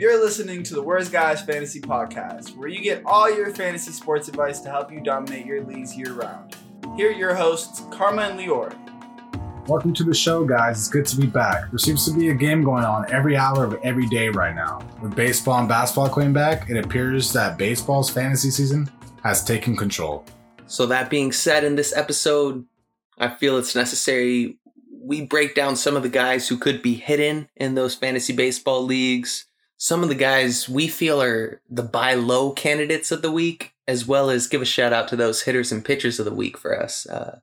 You're listening to the Worst Guys Fantasy Podcast, where you get all your fantasy sports advice to help you dominate your leagues year round. Here are your hosts, Karma and Lior. Welcome to the show, guys. It's good to be back. There seems to be a game going on every hour of every day right now. With baseball and basketball coming back, it appears that baseball's fantasy season has taken control. So, that being said, in this episode, I feel it's necessary we break down some of the guys who could be hidden in those fantasy baseball leagues, some of the guys we feel are the buy low candidates of the week, as well as give a shout out to those hitters and pitchers of the week for us. Uh,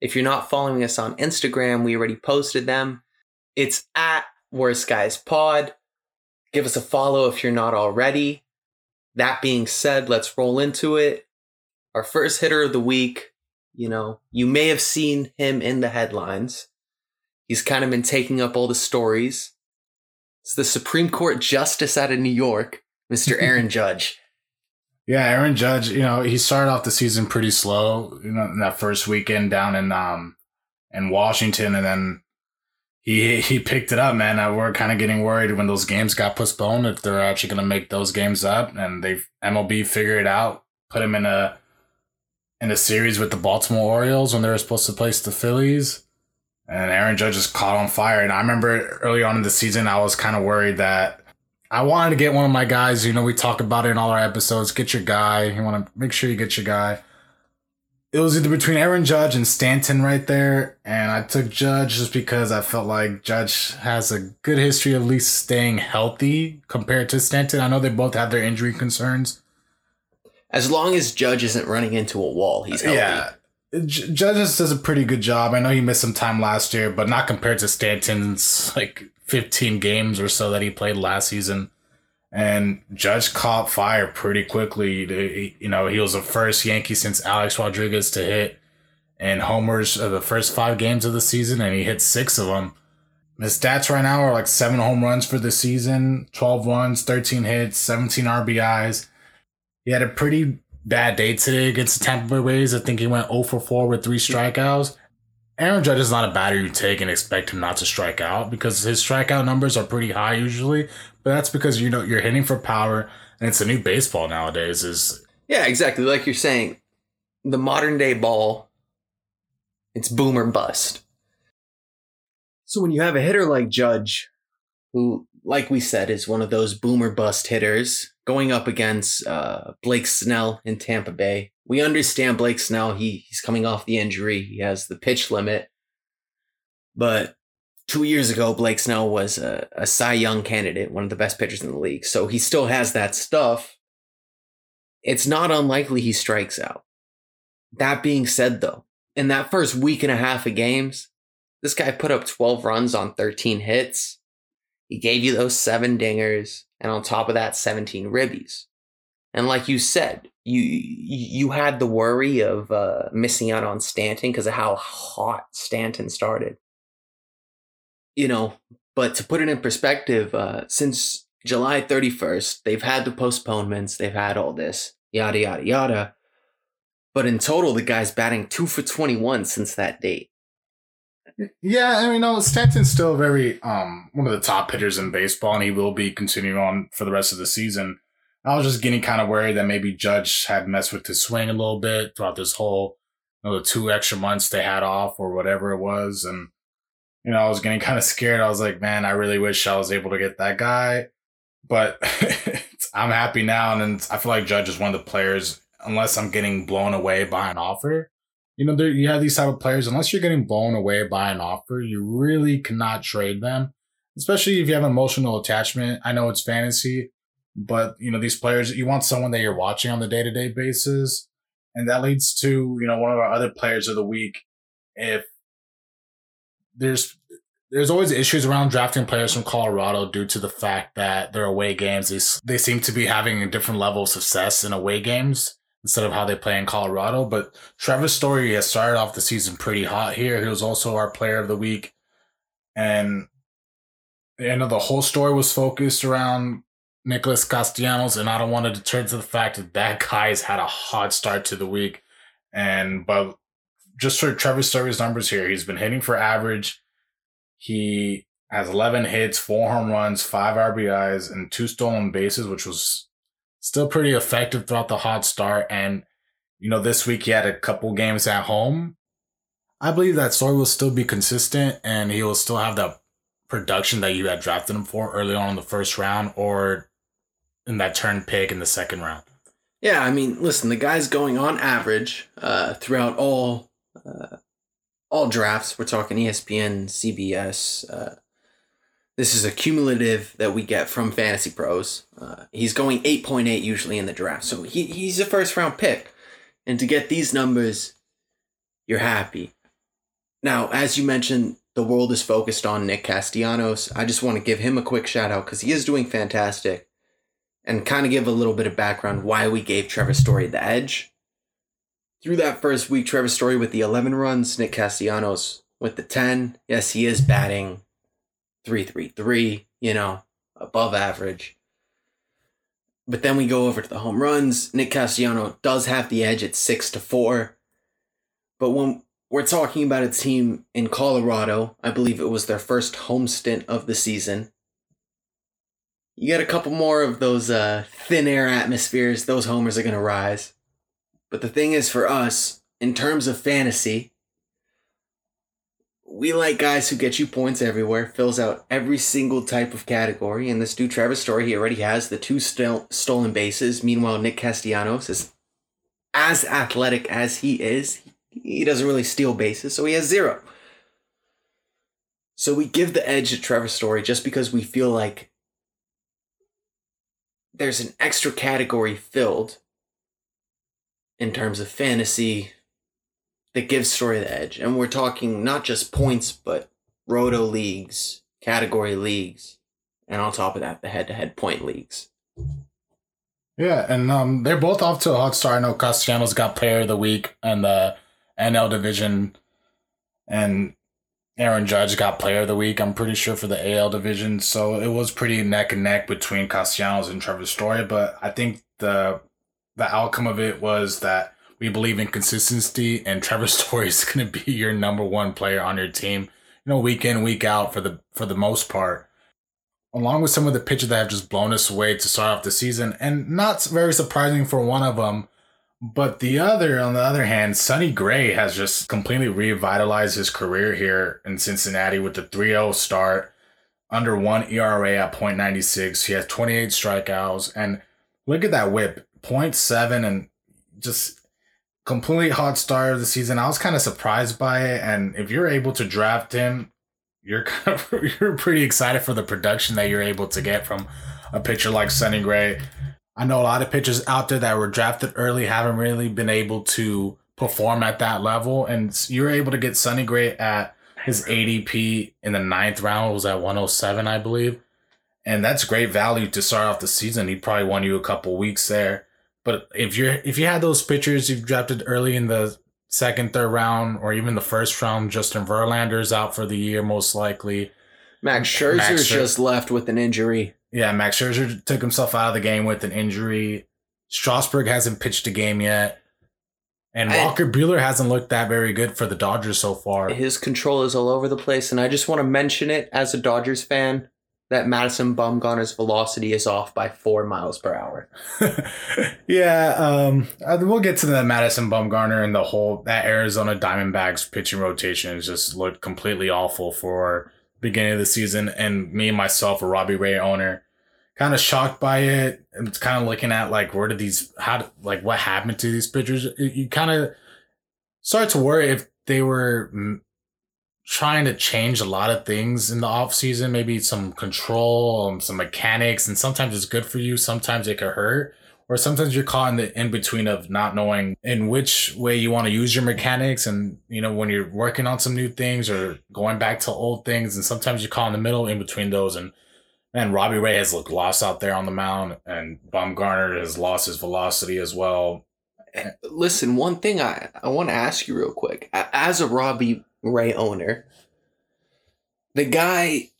if you're not following us on Instagram, we already posted them. It's at Worst Guys Pod. Give us a follow if you're not already. That being said, let's roll into it. Our first hitter of the week, you know, you may have seen him in the headlines. He's kind of been taking up all the stories. It's the Supreme Court Justice out of New York, Mr. Aaron Judge. Yeah, Aaron Judge, you know, he started off the season pretty slow, you know, in that first weekend down in um in Washington and then he he picked it up, man. Uh, we're kind of getting worried when those games got postponed if they're actually going to make those games up and they've MLB figured it out, put him in a in a series with the Baltimore Orioles when they were supposed to place the Phillies and Aaron Judge is caught on fire. And I remember early on in the season, I was kind of worried that I wanted to get one of my guys. You know, we talk about it in all our episodes. Get your guy. You want to make sure you get your guy. It was either between Aaron Judge and Stanton right there, and I took Judge just because I felt like Judge has a good history of at least staying healthy compared to Stanton. I know they both have their injury concerns. As long as Judge isn't running into a wall, he's healthy. Yeah, Judges does a pretty good job. I know he missed some time last year, but not compared to Stanton's like 15 games or so that he played last season. And Judge caught fire pretty quickly. You know, he was the first Yankee since Alex Rodriguez to hit and homers the first five games of the season, and he hit six of them. His stats right now are like seven home runs for the season, 12 runs, 13 hits, 17 RBIs. He had a pretty bad day today against the Tampa Bay Rays. I think he went 0 for 4 with three strikeouts. Aaron Judge is not a batter you take and expect him not to strike out because his strikeout numbers are pretty high usually. But that's because you know you're hitting for power and it's a new baseball nowadays. Is yeah, exactly like you're saying. The modern day ball, it's boom or bust. So when you have a hitter like Judge, who, like we said, is one of those boomer bust hitters, going up against uh, Blake Snell in Tampa Bay. We understand Blake Snell. He he's coming off the injury. He has the pitch limit. But two years ago, Blake Snell was a, a Cy Young candidate, one of the best pitchers in the league. So he still has that stuff. It's not unlikely he strikes out. That being said, though, in that first week and a half of games, this guy put up 12 runs on 13 hits. He gave you those seven dingers and on top of that 17 ribbies. And like you said you you had the worry of uh, missing out on stanton because of how hot stanton started. You know but to put it in perspective uh, since july 31st they've had the postponements they've had all this yada yada yada. But in total the guy's batting 2 for 21 since that date yeah, I mean, no, Stanton's still very um one of the top hitters in baseball, and he will be continuing on for the rest of the season. I was just getting kind of worried that maybe Judge had messed with his swing a little bit throughout this whole, you know, the two extra months they had off or whatever it was, and you know, I was getting kind of scared. I was like, man, I really wish I was able to get that guy, but I'm happy now, and I feel like Judge is one of the players. Unless I'm getting blown away by an offer, you know, there, you have these type of players, unless you're getting blown away by an offer, you really cannot trade them, especially if you have emotional attachment. I know it's fantasy, but you know, these players, you want someone that you're watching on the day to day basis. And that leads to, you know, one of our other players of the week. If there's, there's always issues around drafting players from Colorado due to the fact that their away games, they, they seem to be having a different level of success in away games instead of how they play in Colorado. But Trevor Story has started off the season pretty hot here. He was also our player of the week. And you know, the whole story was focused around Nicholas Castellanos, and I don't want to deter to the fact that that guy has had a hot start to the week. And but just for Trevor Story's numbers here, he's been hitting for average. He has 11 hits, four home runs, five RBIs, and two stolen bases, which was still pretty effective throughout the hot start. And, you know, this week he had a couple games at home. I believe that Story will still be consistent and he will still have that production that you had drafted him for early on in the first round or in that turn pick in the second round. Yeah, I mean, listen, the guy's going on average uh, throughout all uh, all drafts. We're talking ESPN, CBS. Uh, this is a cumulative that we get from Fantasy Pros. Uh, he's going 8.8 usually in the draft, so he, he's a first round pick. And to get these numbers, you're happy. Now, as you mentioned, the world is focused on Nick Castellanos. I just want to give him a quick shout out because he is doing fantastic and kind of give a little bit of background why we gave Trevor Story the edge. Through that first week, Trevor Story with the 11 runs, Nick Castellanos with the 10. Yes, he is batting 333, you know, above average. But then we go over to the home runs. Nick Castellano does have the edge at 6 to 4. But when we're talking about a team in Colorado, I believe it was their first home stint of the season. You get a couple more of those uh, thin air atmospheres, those homers are going to rise. But the thing is, for us, in terms of fantasy, we like guys who get you points everywhere, fills out every single type of category. And this dude, Travis Story, he already has the two stil- stolen bases. Meanwhile, Nick Castellanos is as athletic as he is. He doesn't really steal bases, so he has zero. So we give the edge to Trevor Story just because we feel like there's an extra category filled in terms of fantasy that gives Story the edge. And we're talking not just points, but roto leagues, category leagues, and on top of that, the head to head point leagues. Yeah, and um, they're both off to a hot start. I know Castellanos got Player of the Week and the NL Division, and Aaron Judge got Player of the Week. I'm pretty sure for the AL Division, so it was pretty neck and neck between Castellanos and Trevor Story. But I think the the outcome of it was that we believe in consistency, and Trevor Story is going to be your number one player on your team. You know, week in week out for the for the most part along with some of the pitchers that have just blown us away to start off the season, and not very surprising for one of them. But the other, on the other hand, Sonny Gray has just completely revitalized his career here in Cincinnati with the 3 0 start, under one ERA at 0.96. He has 28 strikeouts, and look at that whip 0.7 and just completely hot start of the season. I was kind of surprised by it, and if you're able to draft him, you're kind of you're pretty excited for the production that you're able to get from a pitcher like Sonny Gray. I know a lot of pitchers out there that were drafted early haven't really been able to perform at that level, and you're able to get Sonny Gray at his ADP in the ninth round was at 107, I believe, and that's great value to start off the season. He probably won you a couple weeks there, but if you're if you had those pitchers you've drafted early in the second, third round, or even the first round. Justin Verlander's out for the year, most likely. Max Scherzer's Max Scher- just left with an injury. Yeah, Max Scherzer took himself out of the game with an injury. Strasburg hasn't pitched a game yet. And I- Walker Buehler hasn't looked that very good for the Dodgers so far. His control is all over the place, and I just want to mention it as a Dodgers fan that Madison Bumgarner's velocity is off by four miles per hour. yeah, um, uh, we'll get to the Madison Bumgarner and the whole that Arizona Diamondbacks pitching rotation has just looked completely awful for beginning of the season. And me and myself, a Robbie Ray owner, kind of shocked by it. And it's kind of looking at like where did these how like what happened to these pitchers? You kind of start to worry if they were trying to change a lot of things in the off season, maybe some control, um, some mechanics, and sometimes it's good for you, sometimes it could hurt, or sometimes you're caught in the in between of not knowing in which way you want to use your mechanics, and you know when you're working on some new things or going back to old things, and sometimes you're caught in the middle in between those, and man, Robbie Ray has looked lost out there on the mound, and Bumgarner has lost his velocity as well. Listen, one thing I, I want to ask you real quick. As a Robbie Ray owner, the guy,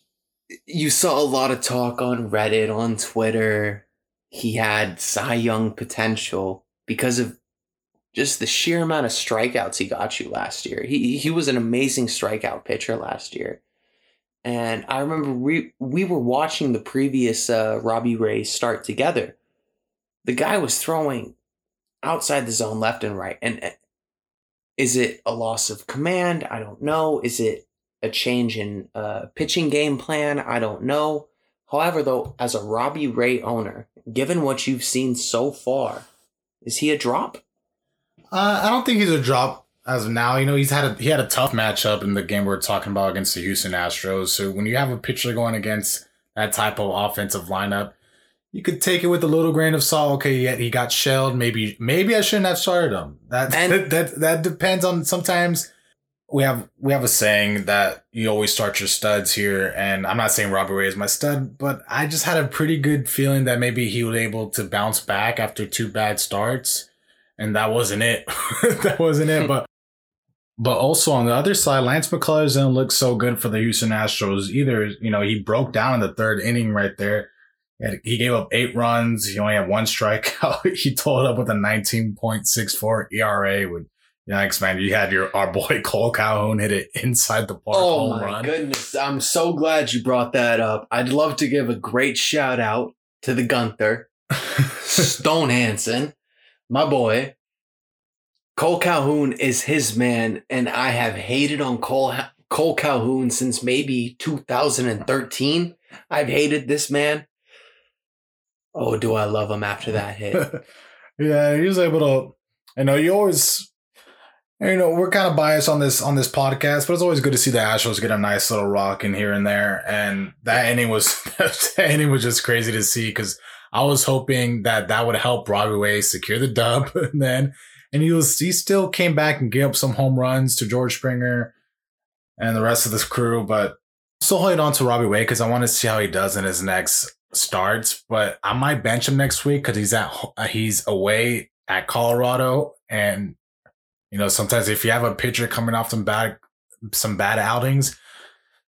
you saw a lot of talk on Reddit, on Twitter. He had Cy Young potential because of just the sheer amount of strikeouts he got you last year. He, he was an amazing strikeout pitcher last year. And I remember we we were watching the previous uh, Robbie Ray start together. The guy was throwing outside the zone left and right. And uh, is it a loss of command? I don't know. Is it a change in uh, pitching game plan? I don't know. However, though, as a Robbie Ray owner, given what you've seen so far, is he a drop? Uh, I don't think he's a drop as of now. You know, he's had a he had a tough matchup in the game we're talking about against the Houston Astros. So when you have a pitcher going against that type of offensive lineup, you could take it with a little grain of salt. Okay, yeah, he got shelled. Maybe maybe I shouldn't have started him. That And- that that depends on sometimes we have we have a saying that you always start your studs here, and I'm not saying Robbie Ray is my stud, but I just had a pretty good feeling that maybe he was able to bounce back after two bad starts, and that wasn't it. that wasn't it. But but also on the other side, Lance McCullers didn't look so good for the Houston Astros either. You know, he broke down in the third inning right there. He, gave up eight runs. He only had one strikeout. he totaled up with a 19.64 ERA with Yikes, man. You had your our boy Cole Calhoun hit it inside the park Oh home my run. goodness. I'm so glad you brought that up. I'd love to give a great shout out to the Gunther, Stone Hansen, my boy. Cole Calhoun is his man, and I have hated on Cole Cole Calhoun since maybe 2013. I've hated this man. Oh, do I love him after that hit? yeah, he was able to. I know you always, you know, we're kind of biased on this on this podcast, but it's always good to see the Astros get a nice little rock in here and there. And that inning was that inning was just crazy to see because I was hoping that that would help Robbie Ray secure the dub, and then and he was he still came back and gave up some home runs to George Springer and the rest of this crew, but still holding on to Robbie Ray because I want to see how he does in his next starts. But I might bench him next week because he's at uh, he's away at Colorado, and you know sometimes if you have a pitcher coming off some bad some bad outings,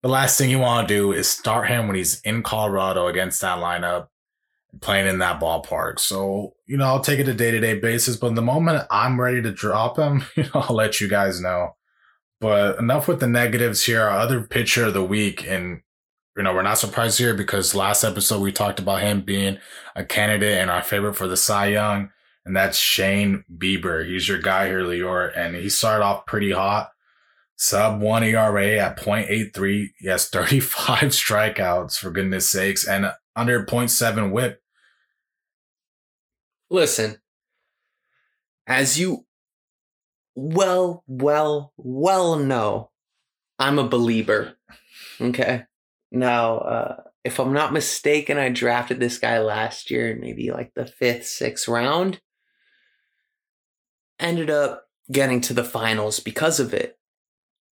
the last thing you want to do is start him when he's in Colorado against that lineup playing in that ballpark. So, you know, I'll take it a day to day basis, but the moment I'm ready to drop him, you know, I'll let you guys know. But enough with the negatives here. Our other pitcher of the week, and you know, we're not surprised here because last episode we talked about him being a candidate and our favorite for the Cy Young, and that's Shane Bieber. He's your guy here, Lior, and he started off pretty hot. Sub one ERA at 0.83. He has 35 strikeouts for goodness sakes, and under 0.7 whip. Listen, as you well, well, well know, I'm a believer. Okay. Now, uh, if I'm not mistaken, I drafted this guy last year, in maybe like the fifth, sixth round. Ended up getting to the finals because of it.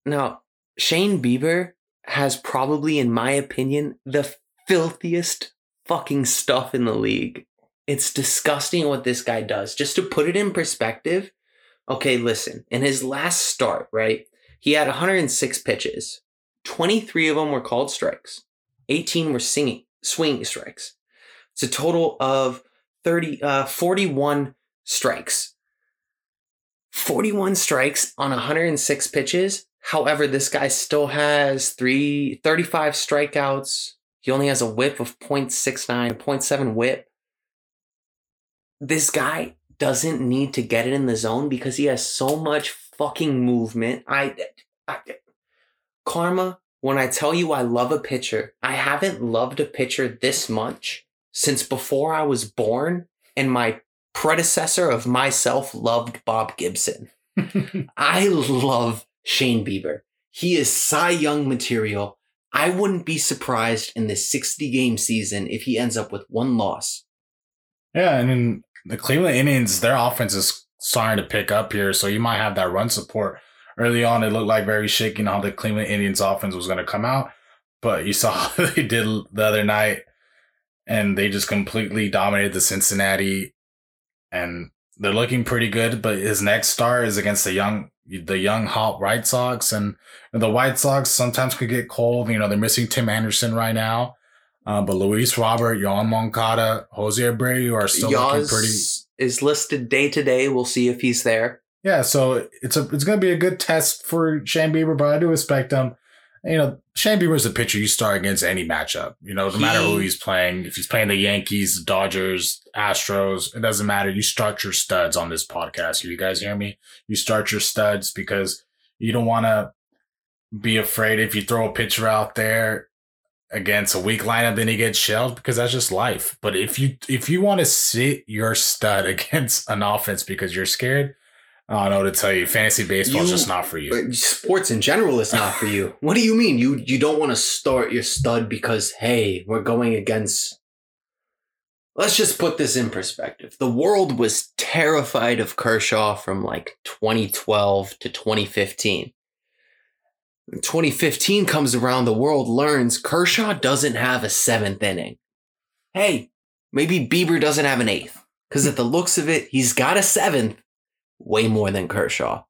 Now, Shane Bieber has probably, in my opinion, the filthiest fucking stuff in the league. It's disgusting what this guy does. Just to put it in perspective, okay, listen. In his last start, right, he had 106 pitches. 23 of them were called strikes. 18 were singing, swinging strikes. It's a total of 30, uh, 41 strikes. 41 strikes on 106 pitches. However, this guy still has three, 35 strikeouts. He only has a whip of 0.69, 0.7 whip this guy doesn't need to get it in the zone because he has so much fucking movement. I, I karma, when I tell you I love a pitcher, I haven't loved a pitcher this much since before I was born and my predecessor of myself loved Bob Gibson. I love Shane Bieber. He is Cy Young material. I wouldn't be surprised in this 60 game season if he ends up with one loss. Yeah, I mean, the Cleveland Indians, their offense is starting to pick up here, so you might have that run support. Early on, it looked like very shaky how the Cleveland Indians offense was going to come out, but you saw how they did the other night, and they just completely dominated the Cincinnati, and they're looking pretty good. But his next start is against the young, the young hot White Sox, and the White Sox sometimes could get cold. You know, they're missing Tim Anderson right now. Uh, but Luis Robert, Yoán Moncada, Jose Abreu are still looking pretty. Is listed day to day. We'll see if he's there. Yeah, so it's a it's gonna be a good test for Shane Bieber, but I do expect him. you know, Shane Bieber's a pitcher you start against any matchup. You know, no matter who he's playing. If he's playing the Yankees, the Dodgers, Astros, it doesn't matter. You start your studs on this podcast. You guys hear me? You start your studs because you don't want to be afraid if you throw a pitcher out there against a weak lineup, then he gets shelled because that's just life. But if you if you want to sit your stud against an offense because you're scared, Oh, I don't know what to tell you. Fantasy baseball is just not for you. Sports in general is not for you. What do you mean? You you don't want to start your stud because hey, we're going against Let's just put this in perspective. The world was terrified of Kershaw from like 2012 to 2015. When 2015 comes around, the world learns Kershaw doesn't have a seventh inning. Hey, maybe Bieber doesn't have an eighth. Because at the looks of it, he's got a seventh, way more than Kershaw.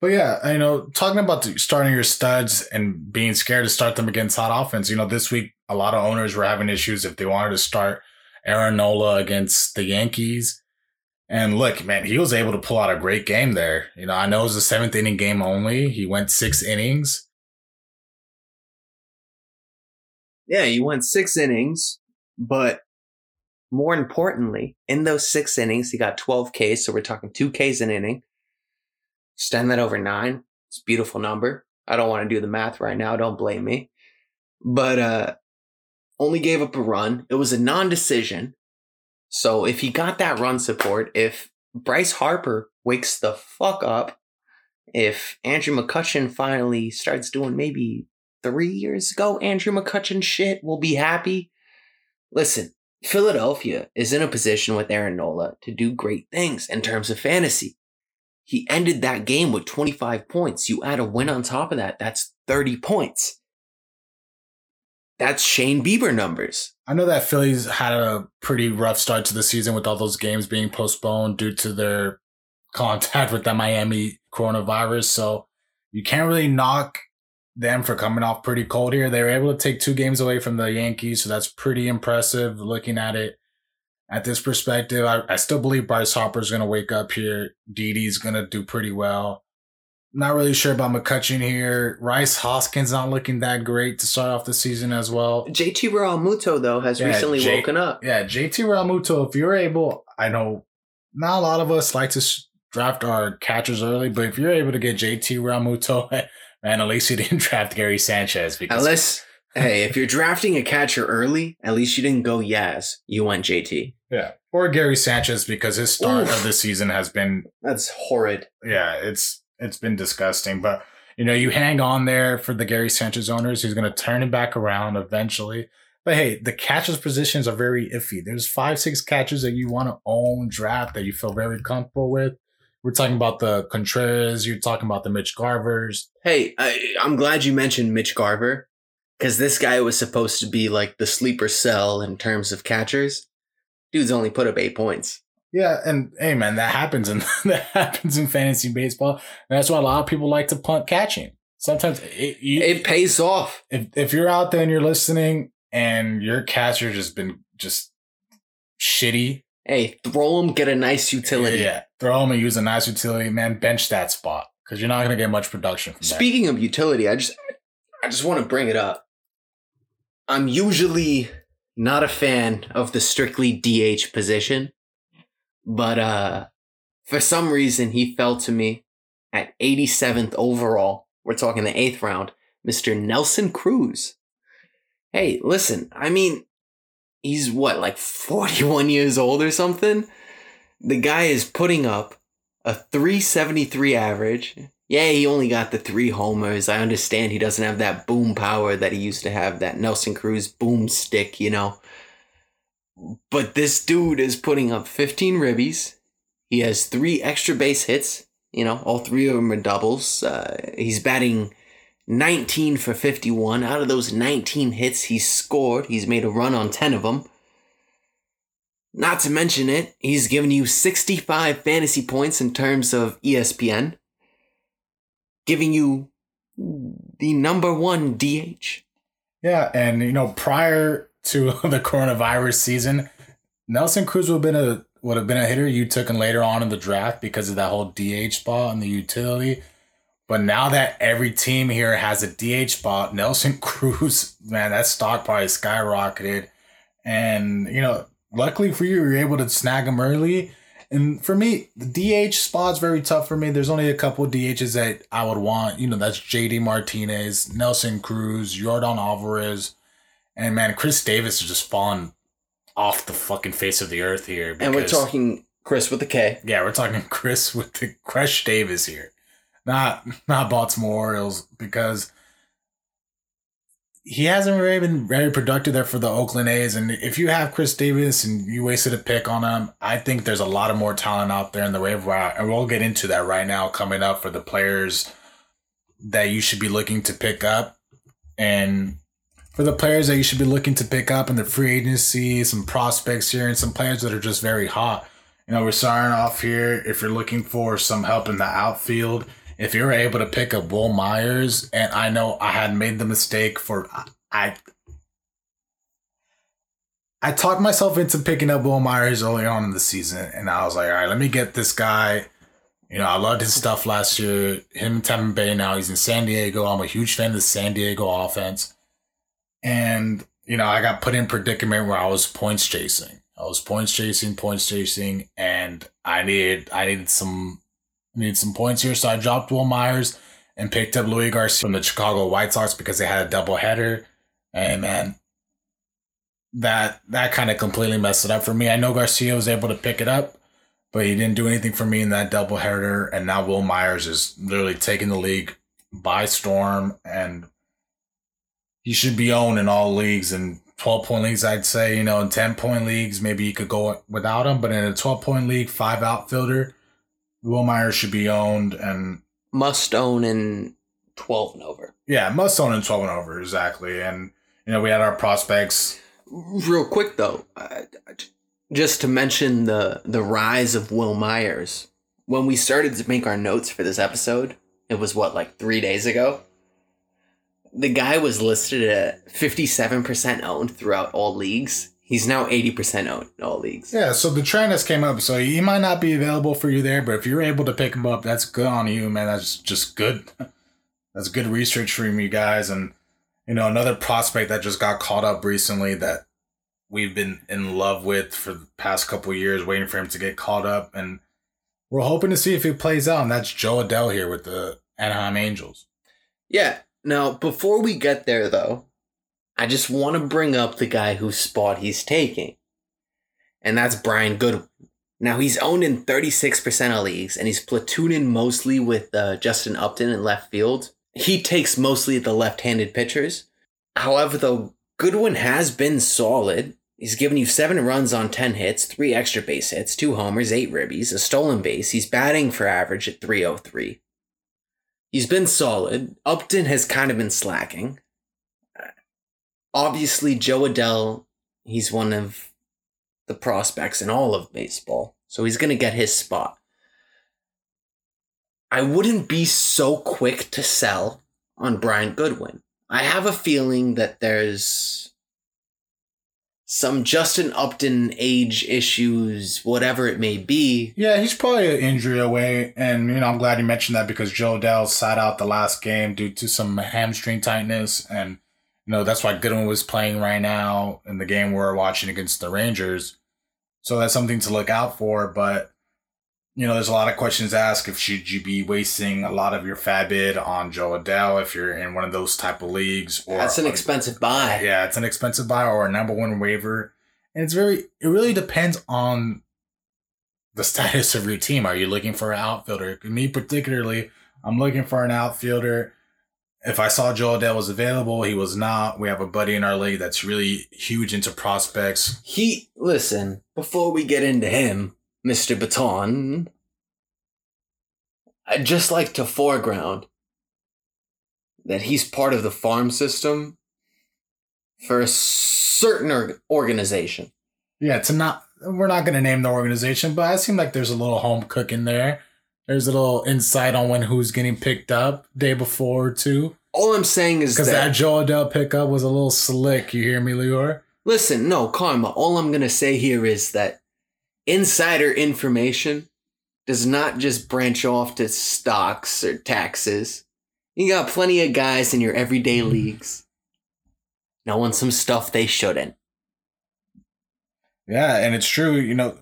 But yeah, you know, talking about starting your studs and being scared to start them against hot offense, you know, this week a lot of owners were having issues if they wanted to start Aaron Nola against the Yankees. And look, man, he was able to pull out a great game there. You know, I know it was a seventh inning game only. He went six innings. Yeah, he went six innings, but more importantly, in those six innings, he got 12 Ks. So we're talking two Ks an inning. Extend that over nine. It's a beautiful number. I don't want to do the math right now. Don't blame me. But uh only gave up a run. It was a non-decision. So if he got that run support, if Bryce Harper wakes the fuck up, if Andrew McCutchen finally starts doing maybe three years ago, Andrew McCutchen shit, we'll be happy. Listen, Philadelphia is in a position with Aaron Nola to do great things in terms of fantasy. He ended that game with 25 points. You add a win on top of that, that's 30 points. That's Shane Bieber numbers. I know that Phillies had a pretty rough start to the season with all those games being postponed due to their contact with the Miami coronavirus. So you can't really knock them for coming off pretty cold here. They were able to take two games away from the Yankees. So that's pretty impressive looking at it at this perspective. I, I still believe Bryce Harper is going to wake up here. Didi's going to do pretty well. Not really sure about McCutchen here. Rhys Hoskins not looking that great to start off the season as well. JT Realmuto, though, has Yeah, recently J- woken up. Yeah, JT Realmuto, if you're able, I know not a lot of us like to draft our catchers early, but if you're able to get JT Realmuto, man, at least you didn't draft Gary Sanchez because Unless, hey, if you're drafting a catcher early, at least you didn't go Yaz. You went JT. yeah, or Gary Sanchez because his start Oof. of the season has been That's horrid. yeah, it's it's been disgusting. But you know, you hang on there for the Gary Sanchez owners. He's going to turn him back around eventually. But hey, the catchers positions are very iffy. There's five, six catchers that you want to own, draft that you feel very comfortable with. We're talking about the Contreras. You're talking about the Mitch Garvers. Hey, I, I'm glad you mentioned Mitch Garver because this guy was supposed to be like the sleeper cell in terms of catchers. Dude's only put up eight points. Yeah, and hey, man, that happens in that happens in fantasy baseball. And that's why a lot of people like to punt catching. Sometimes it, you, It pays off. if if you're out there and you're listening and your catcher just been just shitty, Hey, throw him, get a nice utility. yeah, throw him and use a nice utility, man. Bench that spot because you're not gonna get much production from that. Speaking of utility, I just I just want to bring it up. I'm usually not a fan of the strictly DH position, but uh for some reason he fell to me at 87th overall. We're talking the 8th round, Mr. Nelson Cruz. Hey, listen, I mean he's what like 41 years old or something? The guy is putting up a 373 average. Yeah, he only got the three homers. I understand he doesn't have that boom power that he used to have, that Nelson Cruz boom stick, you know. But this dude is putting up 15 ribbies. He has three extra base hits. You know, all three of them are doubles. Uh, he's batting 19 for 51. Out of those 19 hits he's scored, he's made a run on 10 of them. Not to mention it, he's given you 65 fantasy points in terms of ESPN, giving you the number one DH. Yeah, and you know, prior to the coronavirus season, Nelson Cruz would have been a would have been a hitter you took in later on in the draft because of that whole DH spot and the utility. But now that every team here has a DH spot, Nelson Cruz, man, that stock probably skyrocketed. And, you know, luckily for you, you're able to snag him early. And for me, the DH spot's very tough for me. There's only a couple DHs that I would want. You know, that's JD Martinez, Nelson Cruz, Yordan Alvarez. And man, Khris Davis is just falling off the fucking face of the earth here. and we're talking Chris with the K. yeah, we're talking Chris with the Crush Davis here, not not Baltimore Orioles because he hasn't really been very productive there for the Oakland A's. And if you have Khris Davis and you wasted a pick on him, I think there's a lot of more talent out there in the waiver wire, and we'll get into that right now coming up for the players that you should be looking to pick up and. For the players that you should be looking to pick up in the free agency, some prospects here, and some players that are just very hot. You know, we're starting off here. If you're looking for some help in the outfield, if you're able to pick up Wil Myers, and I know I had made the mistake for I I talked myself into picking up Wil Myers early on in the season, and I was like, all right, let me get this guy. You know, I loved his stuff last year. Him and Tampa Bay now, he's in San Diego. I'm a huge fan of the San Diego offense. And, you know, I got put in predicament where I was points chasing. I was points chasing, points chasing, and I needed I needed some needed some points here. So I dropped Wil Myers and picked up Leury Garcia from the Chicago White Sox because they had a double header. And man, that that kind of completely messed it up for me. I know Garcia was able to pick it up, but he didn't do anything for me in that double header. And now Wil Myers is literally taking the league by storm, and he should be owned in all leagues and 12 point leagues. I'd say you know in 10 point leagues maybe you could go without him, but in a 12 point league, five outfielder, Wil Myers should be owned and Must own in 12 and over. yeah, must own in 12 and over exactly. And you know we had our prospects. Real quick though, uh, just to mention the the rise of Wil Myers. When we started to make our notes for this episode, it was what like three days ago. The guy was listed at fifty seven percent owned throughout all leagues. He's now eighty percent owned in all leagues. Yeah, so the trend has came up. So he might not be available for you there, but if you're able to pick him up, that's good on you, man. That's just good. That's good research from you guys. And you know, another prospect that just got caught up recently that we've been in love with for the past couple of years, waiting for him to get caught up, and we're hoping to see if he plays out. And that's Jo Adell here with the Anaheim Angels. Yeah. Now, before we get there, though, I just want to bring up the guy whose spot he's taking, and that's Brian Goodwin. Now, he's owned in 36% of leagues, and he's platooning mostly with uh, Justin Upton in left field. He takes mostly the left handed pitchers. However, though, Goodwin has been solid. He's given you seven runs on 10 hits, three extra base hits, two homers, eight ribbies, a stolen base. He's batting for average at 303. He's been solid. Upton has kind of been slacking. Obviously, Jo Adell, he's one of the prospects in all of baseball, so he's going to get his spot. I wouldn't be so quick to sell on Brian Goodwin. I have a feeling that there's some Justin Upton age issues, whatever it may be. Yeah, he's probably an injury away, and you know I'm glad you mentioned that because Joe Dell sat out the last game due to some hamstring tightness, and you know that's why Goodwin was playing right now in the game we're watching against the Rangers. So that's something to look out for. But you know, there's a lot of questions asked. If should you be wasting a lot of your FAAB bid on Jo Adell if you're in one of those type of leagues, or That's an expensive buy. yeah, it's an expensive buy or a number one waiver. And it's very it really depends on the status of your team. Are you looking for an outfielder? Me particularly, I'm looking for an outfielder. If I saw Jo Adell was available, he was not. We have a buddy in our league that's really huge into prospects. He listen, before we get into him, Mr. Baton, I'd just like to foreground that he's part of the farm system for a certain org- organization. Yeah, it's not we're not gonna name the organization, but it seemed like there's a little home cooking there. There's a little insight on when who's getting picked up day before too. All I'm saying is Because that, that Jo Adell pickup was a little slick. You hear me, Lior? listen, no, Karma, all I'm going to say here is that insider information does not just branch off to stocks or taxes. You got plenty of guys in your everyday hmm. leagues knowing some stuff they shouldn't. Yeah, and it's true. You know,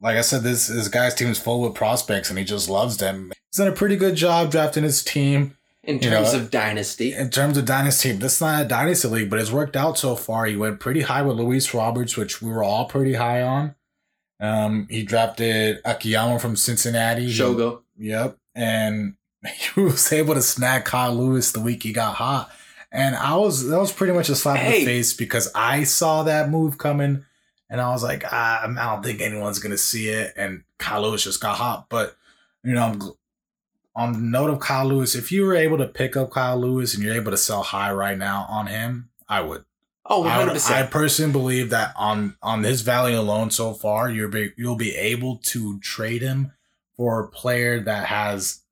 like I said, this this guy's team is full with prospects, and he just loves them. He's done a pretty good job drafting his team. In terms know, of dynasty, In terms of dynasty, this is not a dynasty league, but it's worked out so far. He went pretty high with Luis Roberts, which we were all pretty high on. Um, he drafted Akiyama from Cincinnati. He- Shogo. Yep. And he was able to snag Kyle Lewis the week he got hot. And I was that was pretty much a slap in the face because I saw that move coming and I was like, ah, I don't think anyone's gonna see it. And Kyle Lewis just got hot. But you know, I'm on the note of Kyle Lewis, if you were able to pick up Kyle Lewis and you're able to sell high right now on him, I would. Oh, I, would, 100%. I personally believe that on on his value alone so far, you're be, you'll be able to trade him for a player that has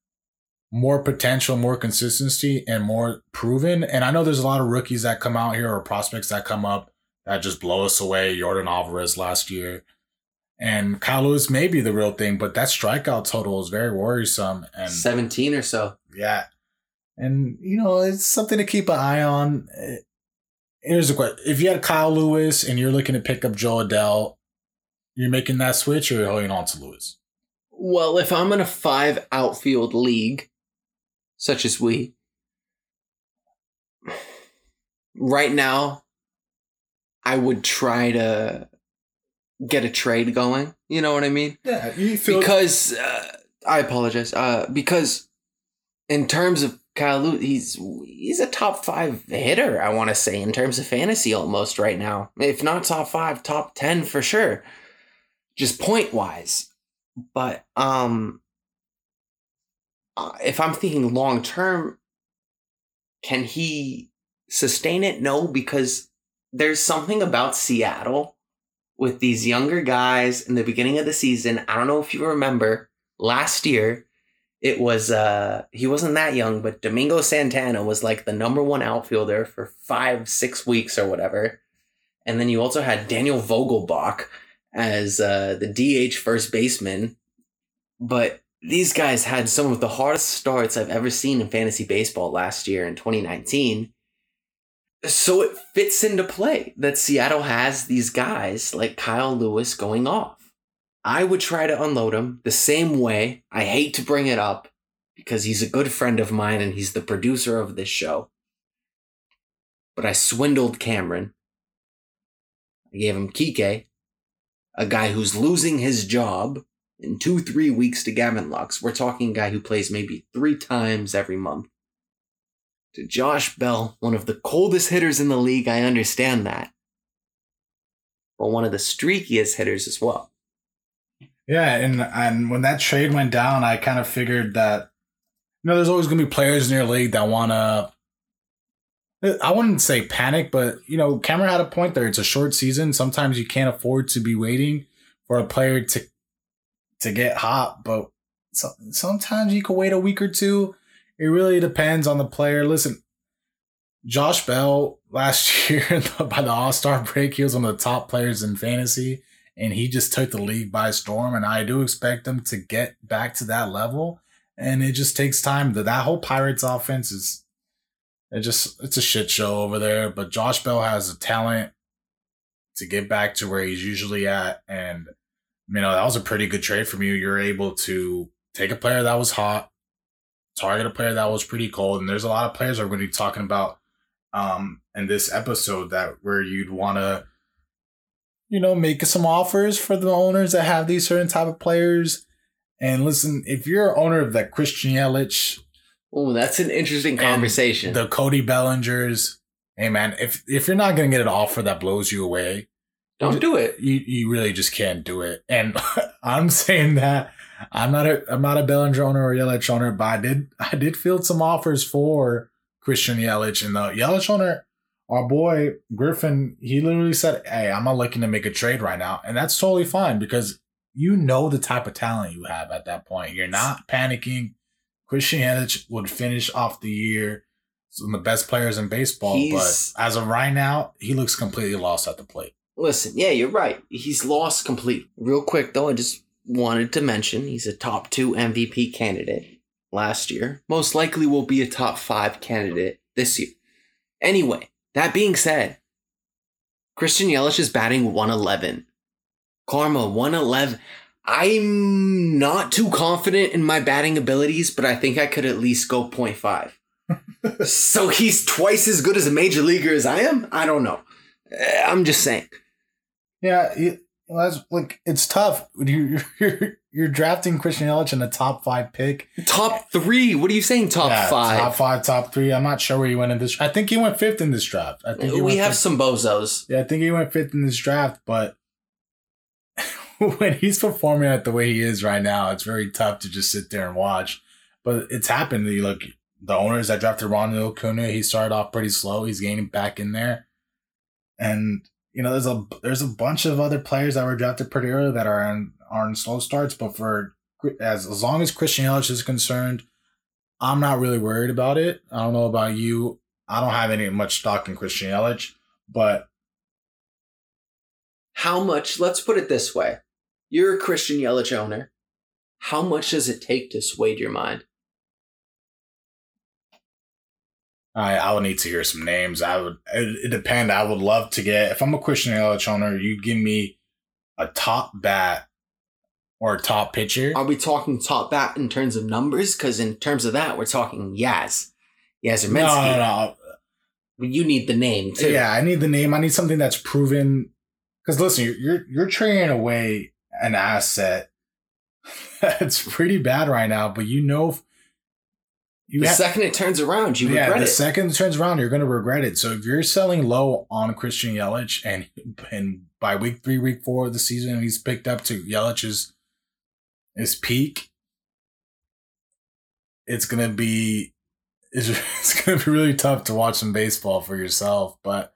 more potential, more consistency, and more proven. And I know there's a lot of rookies that come out here or prospects that come up that just blow us away. Yordan Alvarez last year. And Kyle Lewis may be the real thing, but that strikeout total is very worrisome. And 17 or so. yeah. And, you know, it's something to keep an eye on. Eh, Here's the question. If you had Kyle Lewis and you're looking to pick up Jo Adell, you're making that switch or you're holding on to Lewis? Well, if I'm in a five outfield league, such as we, right now, I would try to get a trade going. You know what I mean? Yeah. You feel because uh, I apologize. Uh, because in terms of Kyle Lewis, he's he's a top five hitter. I want to say in terms of fantasy almost right now, if not top five, top ten for sure. Just point wise, but um, uh, if I'm thinking long term, can he sustain it? No, because there's something about Seattle with these younger guys in the beginning of the season. I don't know if you remember last year. It was uh he wasn't that young, but Domingo Santana was like the number one outfielder for five, six weeks or whatever. And then you also had Daniel Vogelbach as uh, the DH first baseman. But these guys had some of the hardest starts I've ever seen in fantasy baseball last year in 2019. So it fits into play that Seattle has these guys like Kyle Lewis going off. I would try to unload him the same way. I hate to bring it up because he's a good friend of mine and he's the producer of this show. But I swindled Cameron. I gave him Kike, a guy who's losing his job in two, three weeks to Gavin Lux. We're talking a guy who plays maybe three times every month. To Josh Bell, one of the coldest hitters in the league, I understand that. But one of the streakiest hitters as well. Yeah, and and when that trade went down, I kind of figured that you know there's always going to be players in your league that want to. I wouldn't say panic, but you know Cameron had a point there. It's a short season. Sometimes you can't afford to be waiting for a player to to get hot, but so, sometimes you can wait a week or two. It really depends on the player. Listen, Josh Bell last year by the All Star break, he was one of the top players in fantasy and he just took the league by storm. And I do expect him to get back to that level. And it just takes time. That that whole Pirates offense is it just it's a shit show over there. But Josh Bell has a talent to get back to where he's usually at. And you know, that was a pretty good trade from you. You're able to take a player that was hot, target a player that was pretty cold. And there's a lot of players we're going to be talking about um in this episode that where you'd want to you know, make some offers for the owners that have these certain type of players. And listen, if you're an owner of that Christian Yelich, Oh, that's an interesting conversation. the Cody Bellingers, hey man, if if you're not gonna get an offer that blows you away, Don't do it. you you really just can't do it. And I'm saying that I'm not a I'm not a Bellinger owner or Yelich owner, but I did I did field some offers for Christian Yelich and the Yelich owner. Our boy Griffin, he literally said, "Hey, I'm not looking to make a trade right now," and that's totally fine because you know the type of talent you have at that point. You're not panicking. Christian Yelich would finish off the year as one of the best players in baseball, He's- but as of right now, he looks completely lost at the plate. Listen, yeah, you're right. He's lost complete. Real quick though, I just wanted to mention he's a top two MVP candidate last year. Most likely will be a top five candidate this year. Anyway, that being said, Christian Yelich is batting 111. Karma 111. I'm not too confident in my batting abilities, but I think I could at least go 0.5. so he's twice as good as a major leaguer as I am? I don't know. Eh, I'm just saying. Yeah, that's like it's tough. You, you're you're drafting Christian Yelich in the top five pick. Top three? What are you saying? Top Yeah, five? top five, top three. I'm not sure where he went in this. I think he went fifth in this draft. I think he we have fifth. some bozos. Yeah, I think he went fifth in this draft, but when he's performing at the way he is right now, it's very tough to just sit there and watch. But it's happened. You look, the owners that drafted Ronald Acuna, he started off pretty slow. He's gaining back in there, and you know, there's a there's a bunch of other players that were drafted pretty early that are on are in slow starts. But for as as long as Christian Yelich is concerned, I'm not really worried about it. I don't know about you. I don't have any much stock in Christian Yelich, but How much? Let's put it this way: You're a Christian Yelich owner. How much does it take to sway your mind? I I would need to hear some names. I would it, it depend. I would love to get if I'm a Christian Yelich owner, you give me a top bat or a top pitcher. Are we talking top bat in terms of numbers? Because in terms of that, we're talking Yaz. Yaz No, no, no. You need the name too. Yeah, I need the name. I need something that's proven. Because listen, you're, you're you're trading away an asset that's pretty bad right now, but you know you The ha- second it turns around, you yeah, regret the it. second it turns around, you're going to regret it. So if you're selling low on Christian Yelich, and and by week three, week four of the season, he's picked up to Yelich's his peak, it's going to be it's, it's going to be really tough to watch some baseball for yourself. But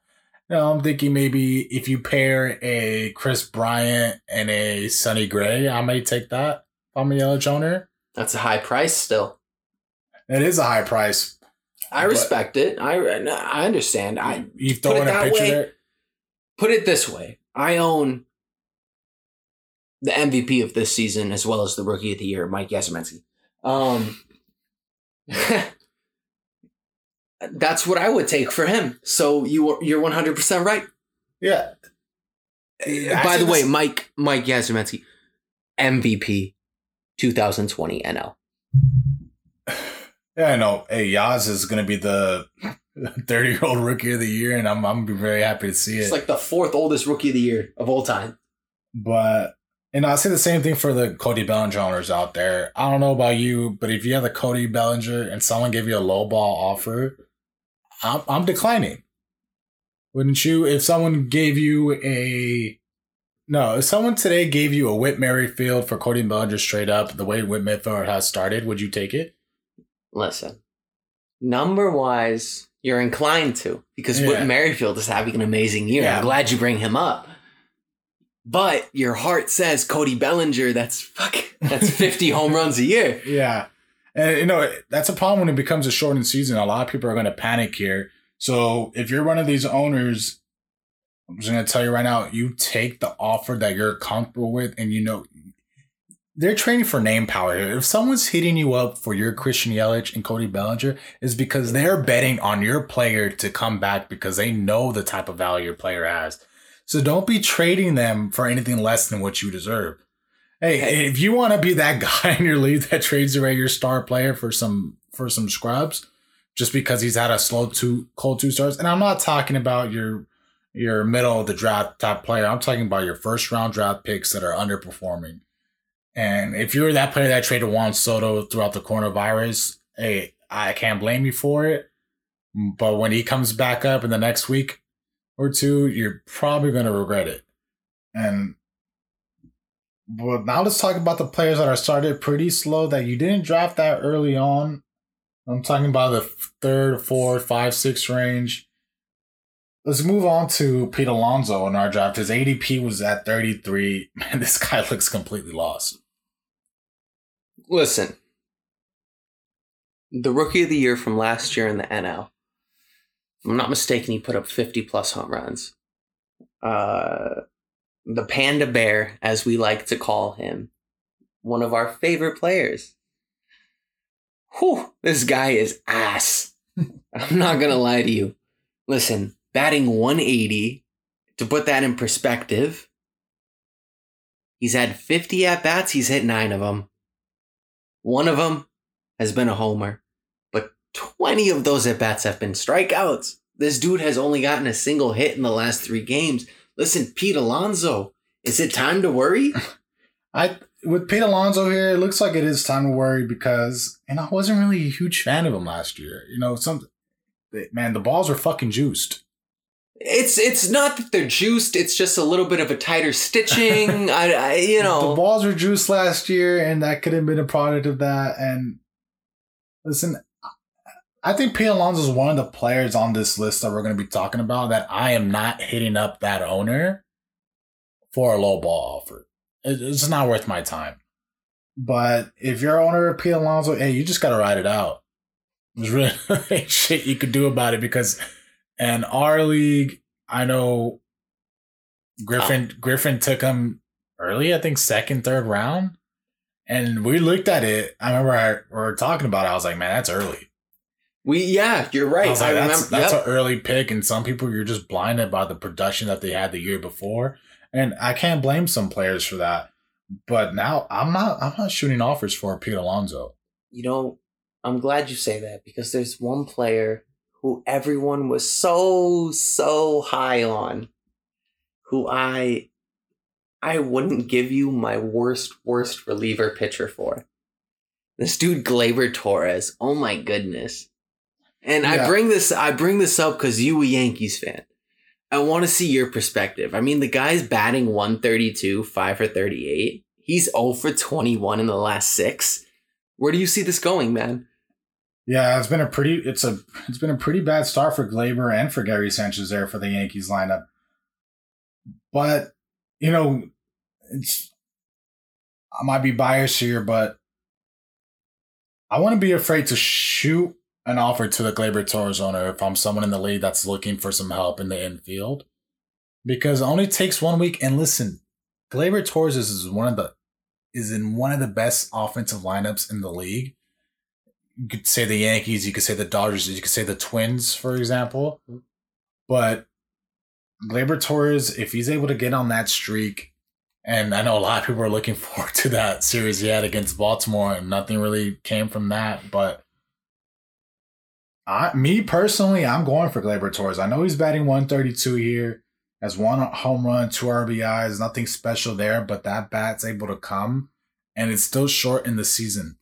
you know, I'm thinking maybe if you pair a Kris Bryant and a Sonny Gray, I may take that. If I'm a Yelich owner. That's a high price still. It is a high price. I respect it. I I understand. I you throw put in it a picture way. there. put it this way: I own the MVP of this season as well as the Rookie of the Year, Mike Yastrzemski. Um, that's what I would take for him. So you you're 100 percent right. Yeah. By the way, Mike Mike Yastrzemski, MVP 2020 NL. yeah, I know. Hey, Yaz is going to be the 30 year old rookie of the year, and I'm, I'm very happy to see it. It's like the fourth oldest Rookie of the Year of all time. but, and I'll say the same thing for the Cody Bellinger owners out there. I don't know about you, but if you have the Cody Bellinger and someone gave you a low ball offer, I'm, I'm declining. Wouldn't you? If someone gave you a no, if someone today gave you a Whit Merrifield for Cody Bellinger straight up, the way Whit Merrifield has started, would you take it? Listen, number wise, you're inclined to because Yeah. Whit Merrifield is having an amazing year. Yeah. I'm glad you bring him up. But your heart says Cody Bellinger. That's fuck. That's 50 home runs a year. Yeah. And you know, that's a problem when it becomes a shortened season. A lot of people are going to panic here. So if you're one of these owners, I'm just going to tell you right now, you take the offer that you're comfortable with and you know they're training for name power here. If someone's hitting you up for your Christian Yelich and Cody Bellinger, is because they're betting on your player to come back because they know the type of value your player has. So don't be trading them for anything less than what you deserve. Hey, if you want to be that guy in your league that trades away your star player for some for some scrubs, just because he's had a slow two cold two starts, and I'm not talking about your your middle of the draft top player. I'm talking about your first round draft picks that are underperforming. And if you're that player that traded Juan Soto throughout the coronavirus, hey, I can't blame you for it. But when he comes back up in the next week or two, you're probably going to regret it. And but now let's talk about the players that are started pretty slow that you didn't draft that early on. I'm talking about the third, fourth, five, six range. Let's move on to Pete Alonso in our draft. His ADP was at 33. Man, this guy looks completely lost. Listen, the Rookie of the Year from last year in the NL. If I'm not mistaken, he put up 50 plus home runs. Uh, the Panda Bear, as we like to call him, one of our favorite players. Whew, this guy is ass. I'm not gonna lie to you. Listen, batting 180, to put that in perspective, he's had 50 at bats, he's hit nine of them. One of them has been a homer, but 20 of those at bats have been strikeouts. This dude has only gotten a single hit in the last three games. Listen, Pete Alonso, is it time to worry? I with Pete Alonso here, it looks like it is time to worry because and I wasn't really a huge fan of him last year. You know, some man, the balls were fucking juiced. It's it's not that they're juiced. It's just a little bit of a tighter stitching. I, I you know the balls were juiced last year, and that could have been a product of that. And listen, I think Pete Alonso is one of the players on this list that we're going to be talking about that I am not hitting up that owner for a low ball offer. It's not worth my time. But if you're owner of Pete Alonso, hey, you just got to ride it out. There's really shit you could do about it because in our league, I know oh. Griffin oh. Griffin took him early, I think second, third round. And we looked at it. I remember I, we were talking about it. I was like, man, that's early. We yeah, you're right. I, like, I remember that's, that's yep. an early pick, and some people you're just blinded by the production that they had the year before, and I can't blame some players for that. But now I'm not I'm not shooting offers for Pete Alonso. You know, I'm glad you say that because there's one player who everyone was so so high on, who I I wouldn't give you my worst worst reliever pitcher for. This dude Gleyber Torres. Oh my goodness and yeah. I bring this I bring this up because you a Yankees fan. I want to see your perspective. I mean, the guy's batting 132, 5 for 38. He's 0 for 21 in the last six. Where do you see this going, man? Yeah, it's been a pretty it's a it's been a pretty bad start for Gleyber and for Gary Sanchez there for the Yankees lineup. But, you know, it's I might be biased here, but I to be afraid to shoot an offer to the Gleyber Torres owner if I'm someone in the league that's looking for some help in the infield. Because it only takes one week. And listen, Gleyber Torres is one of the is in one of the best offensive lineups in the league. You could say the Yankees, you could say the Dodgers, you could say the Twins, for example. But Gleyber Torres, if he's able to get on that streak, and I know a lot of people are looking forward to that series he had against Baltimore, and nothing really came from that. But I, me personally, I'm going for Gleyber Torres. I know he's batting 132 here, has one home run, two RBIs, nothing special there, but that bat's able to come, and it's still short in the season.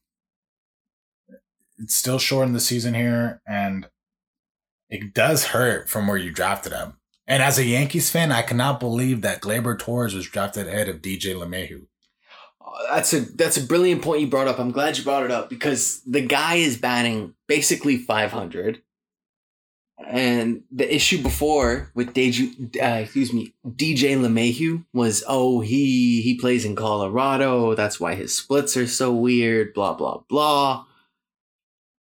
It's still short in the season here, and it does hurt from where you drafted him. And as a Yankees fan, I cannot believe that Gleyber Torres was drafted ahead of DJ LeMahieu that's a that's a brilliant point you brought up. I'm glad you brought it up because the guy is batting basically 500. And the issue before with DJ, uh, excuse me, DJ LeMahieu was, oh, he he plays in Colorado. That's why his splits are so weird. Blah blah blah.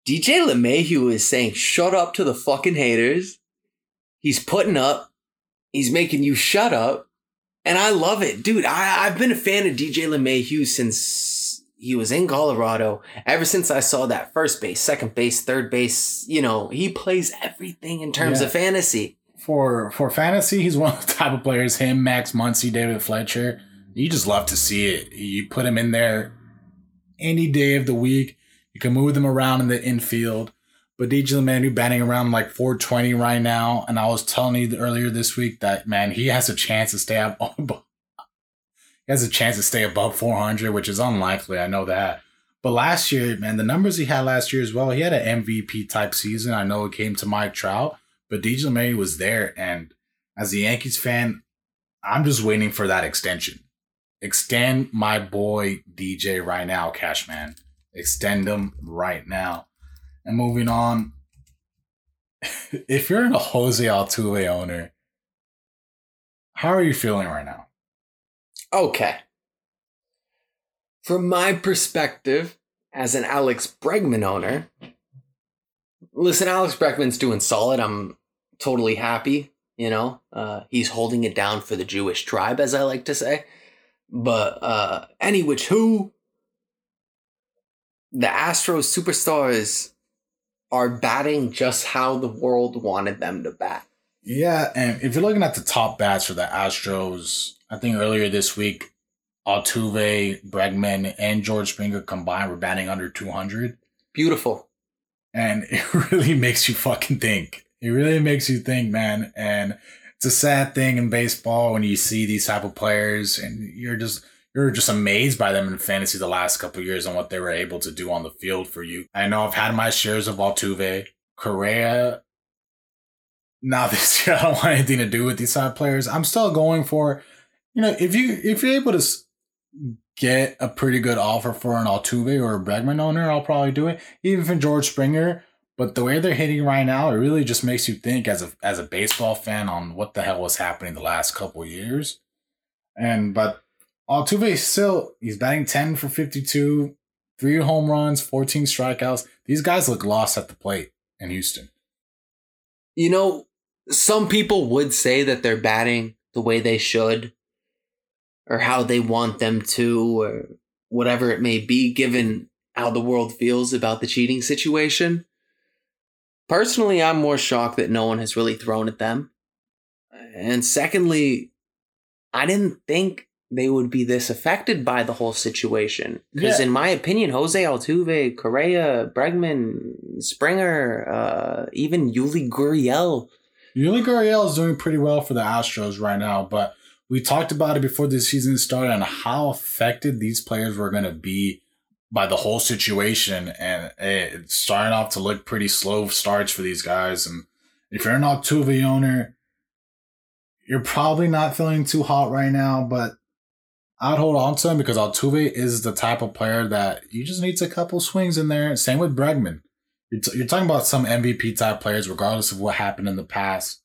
DJ LeMahieu is saying, shut up to the fucking haters. He's putting up. He's making you shut up and I love it, dude. I, I've been a fan of DJ LeMahieu since he was in Colorado. Ever since I saw that first base, second base, third base, you know, he plays everything in terms yeah. of fantasy. For for fantasy, he's one of the type of players. Him, Max Muncy, David Fletcher. You just love to see it. You put him in there any day of the week. You can move them around in the infield. But DJ LeMahieu batting around like 420 right now. And I was telling you earlier this week that, man, he has a chance to stay up. he has a chance to stay above 400, which is unlikely. I know that. But last year, man, the numbers he had last year as well, he had an MVP type season. I know it came to Mike Trout, but DJ LeMahieu was there. And as a Yankees fan, I'm just waiting for that extension. Extend my boy DJ right now, Cashman. Extend them right now. And moving on, if you're a Jose Altuve owner, how are you feeling right now? Okay. From my perspective, as an Alex Bregman owner, listen, Alex Bregman's doing solid. I'm totally happy. You know, uh, he's holding it down for the Jewish tribe, as I like to say. But uh, any which who, the Astros superstars are batting just how the world wanted them to bat. Yeah, and if you're looking at the top bats for the Astros, I think earlier this week, Altuve, Bregman, and George Springer combined were batting under 200. Beautiful. And it really makes you fucking think. It really makes you think, man. And it's a sad thing in baseball when you see these type of players and you're just you're just amazed by them in fantasy the last couple years and what they were able to do on the field for you. I know I've had my shares of Altuve, Correa. Now this year, I don't want anything to do with these side players. I'm still going for, you know, if you if you're able to get a pretty good offer for an Altuve or a Bregman owner, I'll probably do it. Even for George Springer, but the way they're hitting right now, it really just makes you think as a as a baseball fan on what the hell was happening the last couple years. And but Altuve still he's batting 10 for 52, three home runs, 14 strikeouts. These guys look lost at the plate in Houston. You know, some people would say that they're batting the way they should or how they want them to or whatever it may be given how the world feels about the cheating situation. Personally, I'm more shocked that no one has really thrown at them. And secondly, I didn't think they would be this affected by the whole situation. Because Yeah. in my opinion, Jose Altuve, Correa, Bregman, Springer, uh, even Yuli Gurriel, Yuli Gurriel is doing pretty well for the Astros right now, but we talked about it before the season started on how affected these players were going to be by the whole situation, and it's starting off to look pretty slow starts for these guys. And if you're an Altuve owner, you're probably not feeling too hot right now, but I'd hold on to him because Altuve is the type of player that you just needs a couple swings in there. Same with Bregman. You're, t- you're talking about some MVP type players, regardless of what happened in the past.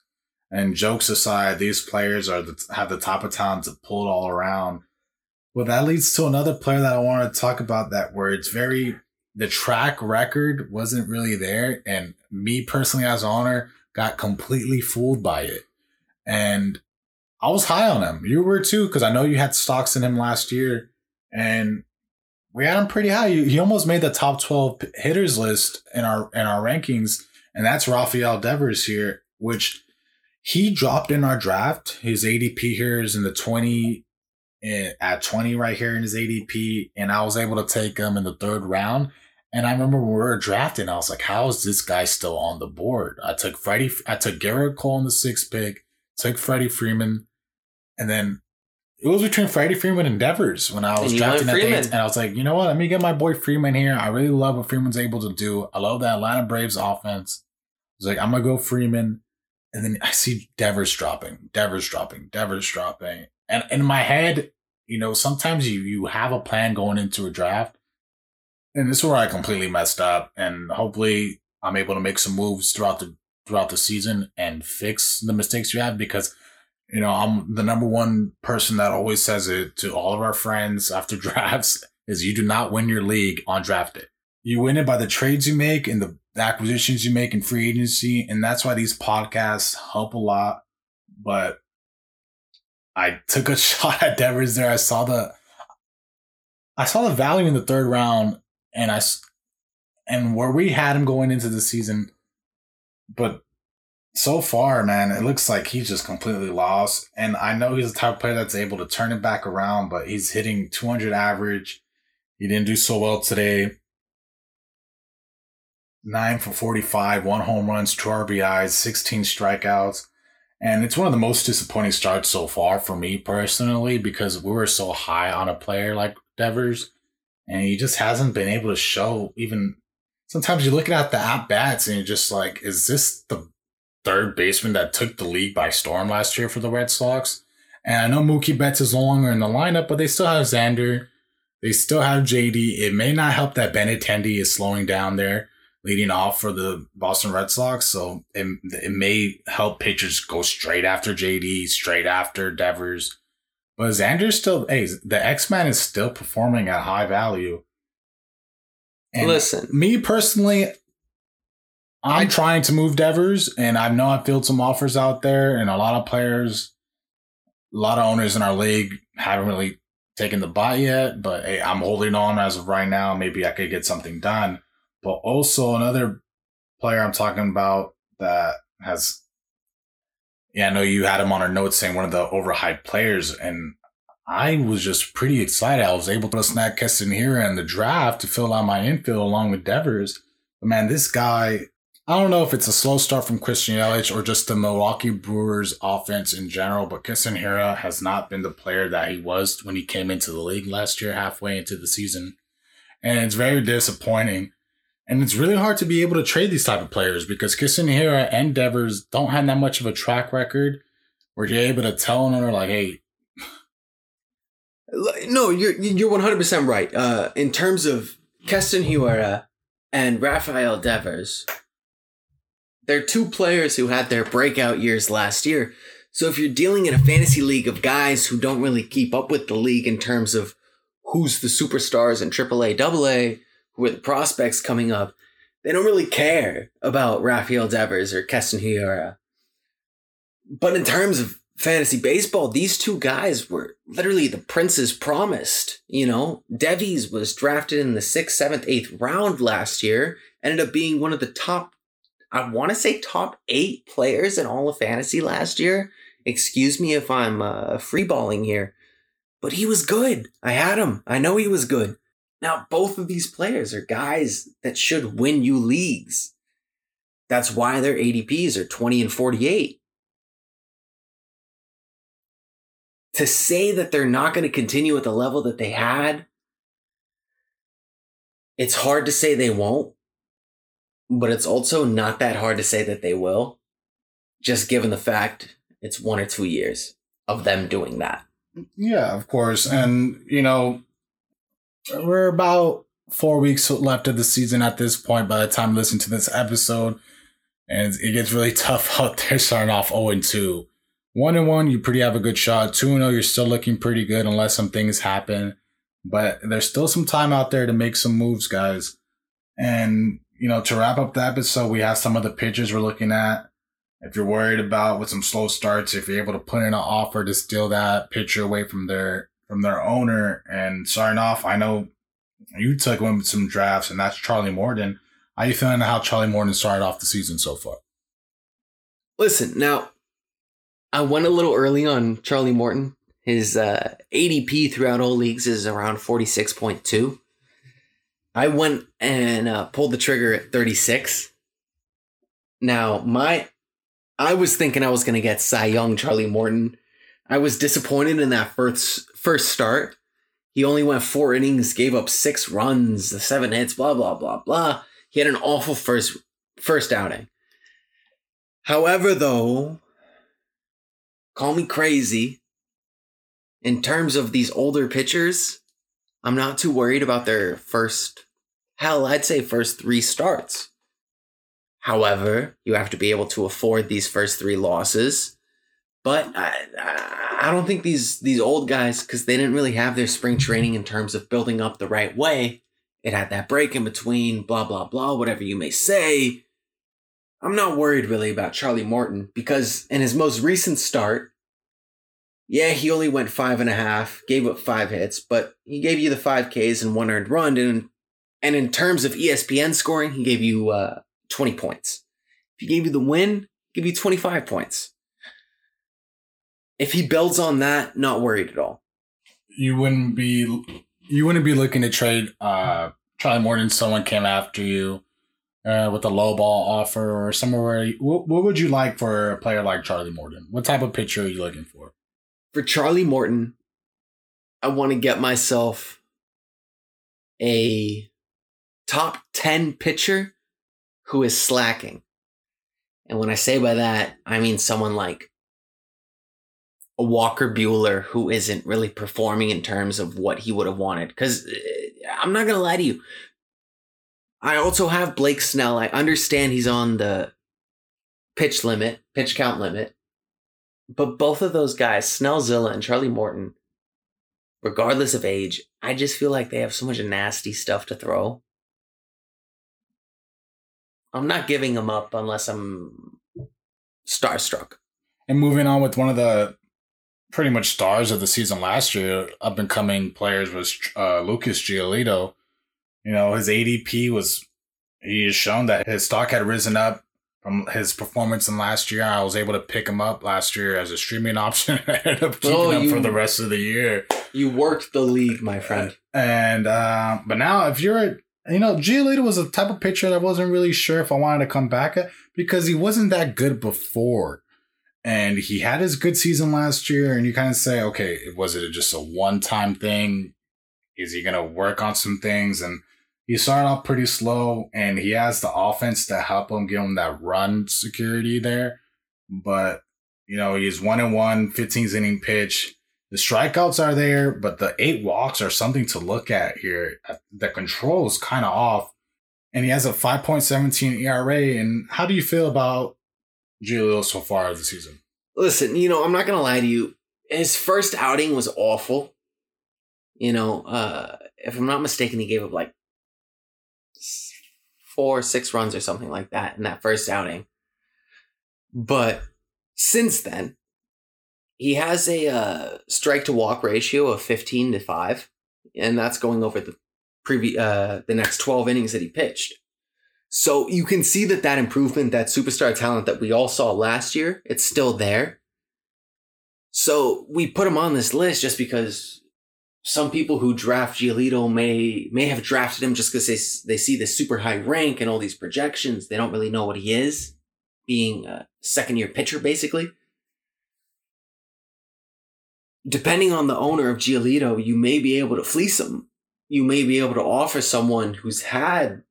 And jokes aside, these players are the, have the type of talent to pull it all around. Well, that leads to another player that I want to talk about that where it's very the track record wasn't really there, and me personally as an owner got completely fooled by it. And I was high on him. You were too, because I know you had stocks in him last year, and we had him pretty high. He almost made the top twelve hitters list in our in our rankings, and that's Rafael Devers here, which he dropped in our draft. His ADP here is in the twenty eh, at twenty right here in his ADP, and I was able to take him in the third round. And I remember when we were drafting, I was like, "How is this guy still on the board?" I took Freddie, I took Gerrit Cole in the sixth pick, took Freddie Freeman, and then it was between Freddie Freeman and Devers when I was And drafting went at Freeman. and I was like, you know what? Let me get my boy Freeman here. I really love what Freeman's able to do. I love the Atlanta Braves offense. I was like, I'm gonna go Freeman, and then I see Devers dropping, Devers dropping, Devers dropping, and in my head, you know, sometimes you you have a plan going into a draft, and this is where I completely messed up. And hopefully, I'm able to make some moves throughout the throughout the season and fix the mistakes you have because you know, I'm the number one person that always says it to all of our friends after drafts is you do not win your league on draft day. You win it by the trades you make and the acquisitions you make in free agency. And that's why these podcasts help a lot. But I took a shot at Devers there. I saw the, I saw the value in the third round and I, and where we had him going into the season, but so far, man, it looks like he's just completely lost. And I know he's the type of player that's able to turn it back around, but he's hitting 200 average. He didn't do so well today. Nine for 45, one home runs, two RBIs, 16 strikeouts. And it's one of the most disappointing starts so far for me personally because we were so high on a player like Devers. And he just hasn't been able to show even. Sometimes you look at the at bats and you're just like, is this the third baseman that took the league by storm last year for the Red Sox. And I know Mookie Betts is no longer in the lineup, but they still have Xander. They still have JD. It may not help that Benintendi is slowing down there, leading off for the Boston Red Sox. So it, it may help pitchers go straight after JD, straight after Devers. But Xander's still, hey, the X Man is still performing at high value. And Listen. me personally, I'm trying to move Devers, and I know I've filled some offers out there, and a lot of players, a lot of owners in our league haven't really taken the buy yet, but hey, I'm holding on as of right now. Maybe I could get something done. But also another player I'm talking about that has, yeah, I know you had him on our notes saying one of the overhyped players, and I was just pretty excited. I was able to snag Keston here in the draft to fill out my infield along with Devers. But man, this guy, I don't know if it's a slow start from Christian Yelich or just the Milwaukee Brewers offense in general, but Keston Hiura has not been the player that he was when he came into the league last year, halfway into the season. And it's very disappointing. And it's really hard to be able to trade these type of players because Keston Hiura and Devers don't have that much of a track record where you're able to tell an owner like, hey, no, you're you're one hundred percent right. Uh, in terms of Keston Hiura and Rafael Devers, they're two players who had their breakout years last year. So if you're dealing in a fantasy league of guys who don't really keep up with the league in terms of who's the superstars in AAA, AA, who are the prospects coming up, they don't really care about Rafael Devers or Keston Hiura. But in terms of fantasy baseball, these two guys were literally the princes promised. You know, Devies was drafted in the sixth, seventh, eighth round last year, ended up being one of the top, I want to say top eight players in all of fantasy last year. Excuse me if I'm uh, freeballing here, but he was good. I had him. I know he was good. Now, both of these players are guys that should win you leagues. That's why their ADPs are 20 and 48 to say that they're not going to continue at the level that they had, it's hard to say they won't, but it's also not that hard to say that they will, just given the fact it's one or two years of them doing that. Yeah, of course. And, you know, we're about four weeks left of the season at this point by the time listen to this episode. And it gets really tough out there starting off 0 2. One and one, you pretty have a good shot. Two and zero, you're still looking pretty good unless some things happen. But there's still some time out there to make some moves, guys. And you know, to wrap up the episode, we have some of the pitchers we're looking at. If you're worried about with some slow starts, if you're able to put in an offer to steal that pitcher away from their from their owner and starting off, I know you took him with some drafts, and that's Charlie Morton. How you feeling how Charlie Morton started off the season so far? Listen, now I went a little early on Charlie Morton. His uh, ADP throughout all leagues is around 46.2. I went and uh, pulled the trigger at 36. Now, my I was thinking I was going to get Cy Young Charlie Morton. I was disappointed in that first first start. He only went four innings, gave up six runs, the seven hits, blah blah blah blah. He had an awful first first outing. However, though, call me crazy. In terms of these older pitchers, I'm not too worried about their first, hell, I'd say first three starts. However, you have to be able to afford these first three losses. But I, I don't think these these old guys, because they didn't really have their spring training in terms of building up the right way. It had that break in between, blah blah blah, whatever you may say. I'm not worried really about Charlie Morton because in his most recent start, yeah, he only went five and a half, gave up five hits, but he gave you the five Ks and one earned run. And, and in terms of ESPN scoring, he gave you uh, 20 points. If he gave you the win, give you 25 points. If he builds on that, not worried at all. You wouldn't be you wouldn't be looking to trade uh Charlie Morton. Someone came after you uh, with a low ball offer or somewhere where you, what, what would you like for a player like Charlie Morton? What type of pitcher are you looking for? For Charlie Morton, I want to get myself a top 10 pitcher who is slacking. And when I say by that, I mean someone like a Walker Buehler who isn't really performing in terms of what he would have wanted. Because uh, I'm not going to lie to you. I also have Blake Snell. I understand he's on the pitch limit, pitch count limit. But both of those guys, Snellzilla and Charlie Morton, regardless of age, I just feel like they have so much nasty stuff to throw. I'm not giving him up unless I'm starstruck. And moving on with one of the pretty much stars of the season last year, up and coming players was uh, Lucas Giolito. You know, his ADP was he has shown that his stock had risen up from his performance in last year. I was able to pick him up last year as a streaming option. I ended up keeping Oh, him you- for the rest of the year. You worked the league, my friend. And uh, but now if you're a you know, Giolito was a type of pitcher that I wasn't really sure if I wanted to come back at because he wasn't that good before. And he had his good season last year, and you kind of say, okay, was it just a one time thing? Is he going to work on some things? And he started off pretty slow, and he has the offense to help him give him that run security there. But, you know, he's one and one, 15th inning pitch. The strikeouts are there, but the eight walks are something to look at here. The control is kind of off, and he has a 5.17 ERA. And how do you feel about Giolito so far this season? Listen, you know, I'm not gonna lie to you. His first outing was awful. You know, uh, if I'm not mistaken, he gave up like four, six runs or something like that in that first outing. But since then, he has a uh, strike to walk ratio of 15 to 5, and that's going over the previous uh, the next 12 innings that he pitched. So you can see that that improvement, that superstar talent that we all saw last year, it's still there. So we put him on this list just because some people who draft Giolito may may have drafted him just because they they see this super high rank and all these projections. They don't really know what he is, being a second year pitcher basically. Depending on the owner of Giolito, you may be able to fleece him. You may be able to offer someone who's had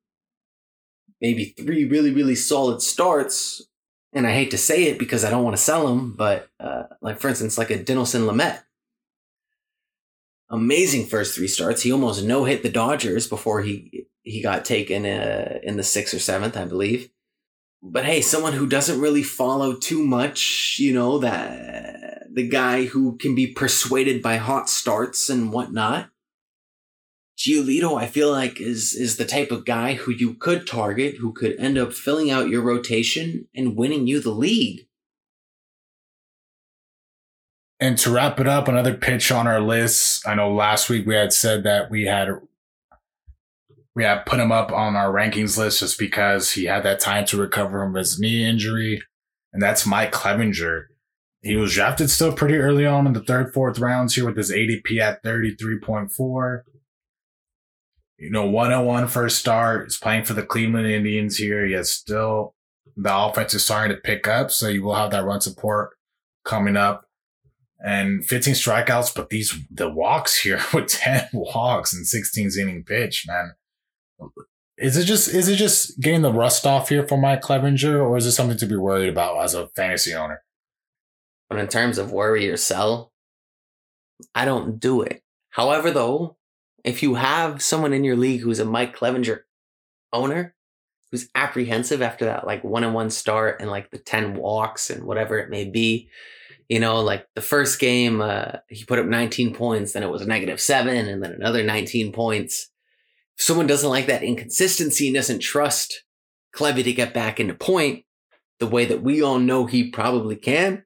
maybe three really, really solid starts. And I hate to say it because I don't want to sell him, but uh, like for instance, like a Dinelson Lamet. Amazing first three starts. He almost no hit the Dodgers before he he got taken uh, in the sixth or seventh, I believe. But hey, someone who doesn't really follow too much, you know, that the guy who can be persuaded by hot starts and whatnot. Giolito, I feel like is is the type of guy who you could target, who could end up filling out your rotation and winning you the league. And to wrap it up, another pitch on our list. I know last week we had said that we had we had put him up on our rankings list just because he had that time to recover from his knee injury, and that's Mike Clevinger. He was drafted still pretty early on in the third, fourth rounds here with his ADP at 33.4. You know, 101 first start. He's playing for the Cleveland Indians here. He has still the offense is starting to pick up, so you will have that run support coming up and 15 strikeouts, but these the walks here with 10 walks and 16 inning pitch, man. Is it just is it just getting the rust off here for Mike Clevinger, or is it something to be worried about as a fantasy owner? But in terms of worry or sell, I don't do it. However, though, if you have someone in your league who's a Mike Clevinger owner, who's apprehensive after that like one on one start and like the 10 walks and whatever it may be, you know, like the first game, uh, he put up 19 points, then it was a negative seven, and then another 19 points. If someone doesn't like that inconsistency and doesn't trust Clevy to get back into point the way that we all know he probably can,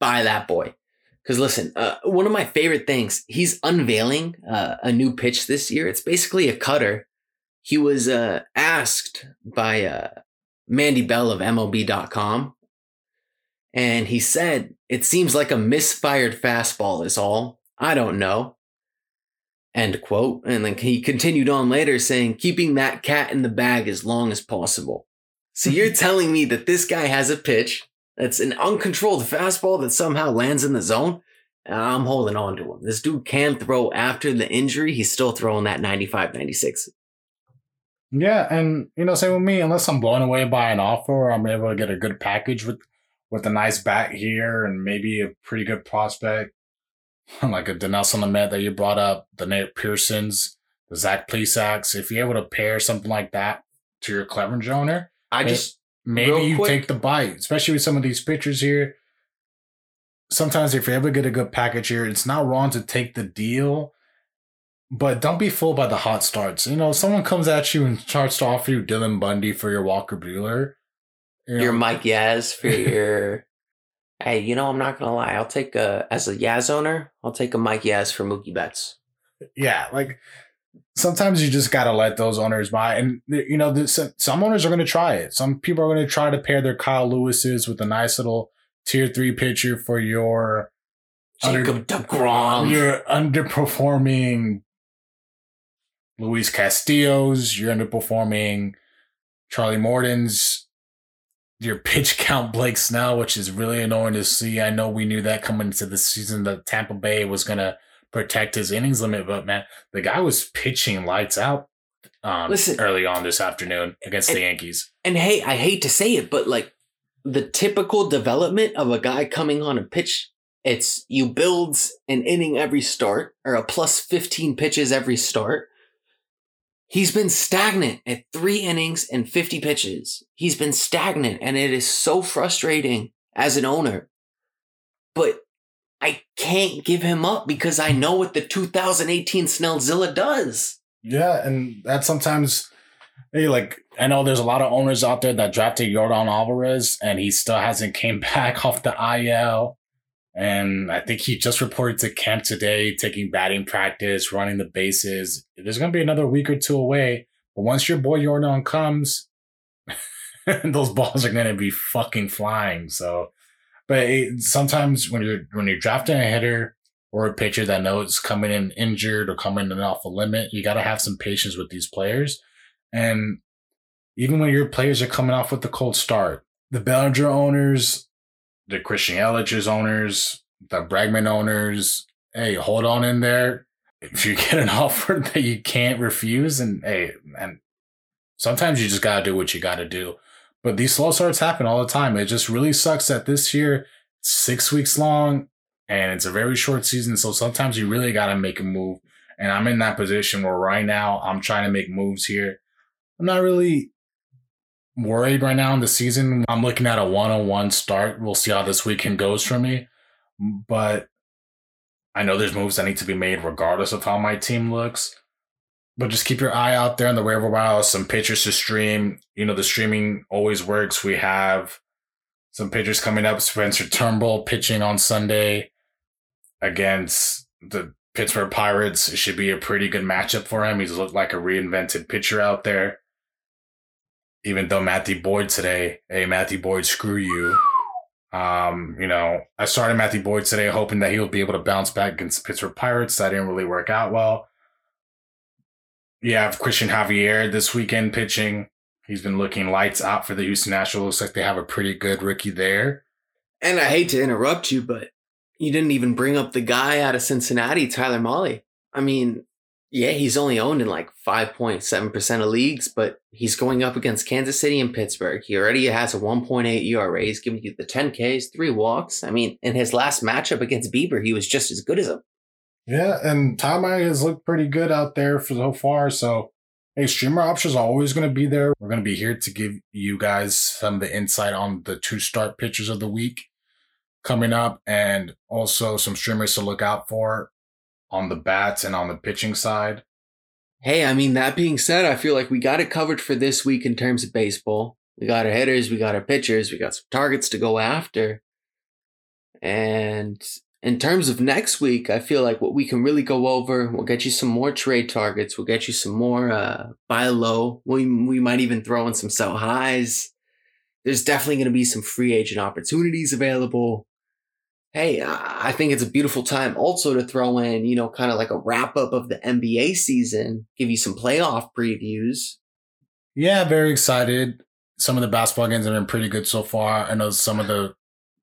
buy that boy. Because listen, uh, one of my favorite things, he's unveiling uh, a new pitch this year. It's basically a cutter. He was uh, asked by uh, Mandy Bell of MLB.com, and he said, It seems like a misfired fastball, is all. I don't know. End quote. And then he continued on later saying, Keeping that cat in the bag as long as possible. So you're telling me that this guy has a pitch that's an uncontrolled fastball that somehow lands in the zone. And I'm holding on to him. This dude can throw after the injury. He's still throwing that 95, 96. Yeah, and you know, same with me. Unless I'm blown away by an offer, or I'm able to get a good package with with a nice bat here and maybe a pretty good prospect, like a Dinelson Lamet that you brought up, the Nate Pearsons, the Zach Plesacs. If you're able to pair something like that to your Clevinger owner, I just, maybe you take the bite, especially with some of these pitchers here. Sometimes if you're able to get a good package here, it's not wrong to take the deal, but don't be fooled by the hot starts. You know, someone comes at you and starts to offer you Dylan Bundy for your Walker Buehler. you know, your Mike Yaz for your Hey, you know, I'm not gonna lie. I'll take a as a Yaz owner, I'll take a Mike Yaz for Mookie Betts. Yeah, like sometimes you just gotta let those owners buy, and you know, the, some, owners are gonna try it. Some people are gonna try to pair their Kyle Lewis's with a nice little tier three pitcher for your Jacob deGrom. You're underperforming Luis Castillo's. You're underperforming Charlie Morton's. Your pitch count Blake Snell, which is really annoying to see. I know we knew that coming into the season that Tampa Bay was gonna protect his innings limit, but man, the guy was pitching lights out um, Listen, early on this afternoon against and- the Yankees. And hey, I hate to say it, but like the typical development of a guy coming on a pitch, it's you build an inning every start or a plus 15 pitches every start. He's been stagnant at three innings and 50 pitches. He's been stagnant, and it is so frustrating as an owner. But I can't give him up because I know what the 2018 Snellzilla does. Yeah, and that sometimes, hey, like I know there's a lot of owners out there that drafted Yordan Alvarez, and he still hasn't came back off the IL. And I think he just reported to camp today, taking batting practice, running the bases. There's gonna be another week or two away, but once your boy Yordan comes, those balls are gonna be fucking flying. So, but it, sometimes when you're when you're drafting a hitter or a pitcher that knows coming in injured or coming in off a limit, you got to have some patience with these players. And even when your players are coming off with the cold start, the Bellinger owners, the Christian Yelich's owners, the Bregman owners, hey, hold on in there. If you get an offer that you can't refuse, and hey, and sometimes you just got to do what you got to do. But these slow starts happen all the time. It just really sucks that this year, six weeks long, and it's a very short season. So sometimes you really got to make a move. And I'm in that position where right now I'm trying to make moves here. I'm not really worried right now in the season. I'm looking at a one on one start. We'll see how this weekend goes for me. But I know there's moves that need to be made regardless of how my team looks. But just keep your eye out there on the waiver wire. Some pitchers to stream. You know, the streaming always works. We have some pitchers coming up. Spencer Turnbull pitching on Sunday against the Pittsburgh Pirates. It should be a pretty good matchup for him. He's looked like a reinvented pitcher out there. Even though Matthew Boyd today, hey Matthew Boyd, screw you. Um, you know, I started Matthew Boyd today hoping that he would be able to bounce back against Pittsburgh Pirates. That didn't really work out well. You have Cristian Javier this weekend pitching. He's been looking lights out for the Houston Nationals. Looks like they have a pretty good rookie there. And I hate to interrupt you, but you didn't even bring up the guy out of Cincinnati, Tyler Mahle. I mean, yeah, he's only owned in like 5.7% of leagues, but he's going up against Kansas City and Pittsburgh. He already has a 1.8 ERA. He's giving you the 10 Ks, three walks. I mean, in his last matchup against Bieber, he was just as good as him. Yeah, and Tom has looked pretty good out there for so far. So, hey, streamer options are always going to be there. We're going to be here to give you guys some of the insight on the two start pitchers of the week coming up, and also some streamers to look out for on the bats and on the pitching side. Hey, I mean, that being said, I feel like we got it covered for this week in terms of baseball. We got our hitters, we got our pitchers, we got some targets to go after. And in terms of next week, I feel like what we can really go over, we'll get you some more trade targets, we'll get you some more uh, buy low. We, we might even throw in some sell highs. There's definitely going to be some free agent opportunities available. Hey, I think it's a beautiful time also to throw in, you know, kind of like a wrap up of the NBA season, give you some playoff previews. Yeah, very excited. Some of the basketball games have been pretty good so far. I know some of the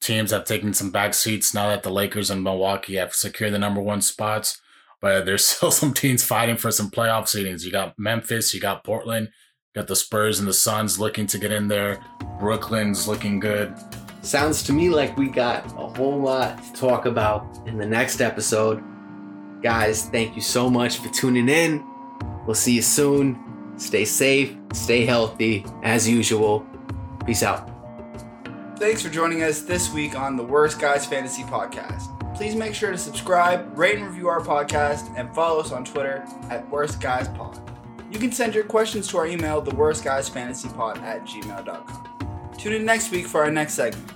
teams have taken some back seats now that the Lakers and Milwaukee have secured the number one spots. But there's still some teams fighting for some playoff seedings. You got Memphis, you got Portland, you got the Spurs and the Suns looking to get in there. Brooklyn's looking good. Sounds to me like we got a whole lot to talk about in the next episode. Guys, thank you so much for tuning in. We'll see you soon. Stay safe, stay healthy, as usual. Peace out. Thanks for joining us this week on the Worst Guys Fantasy Podcast. Please make sure to subscribe, rate and review our podcast, and follow us on Twitter at Worst Guys Pod. You can send your questions to our email, the Worst Guys Fantasy Pod at gmail.com. Tune in next week for our next segment.